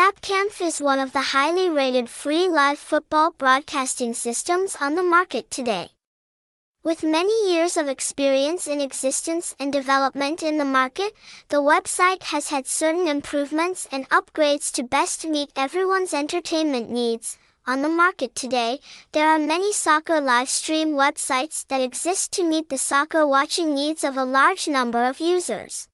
StopCamp is one of the highly rated free live football broadcasting systems on the market today. With many years of experience in existence and development in the market, the website has had certain improvements and upgrades to best meet everyone's entertainment needs. On the market today, there are many soccer live stream websites that exist to meet the soccer watching needs of a large number of users.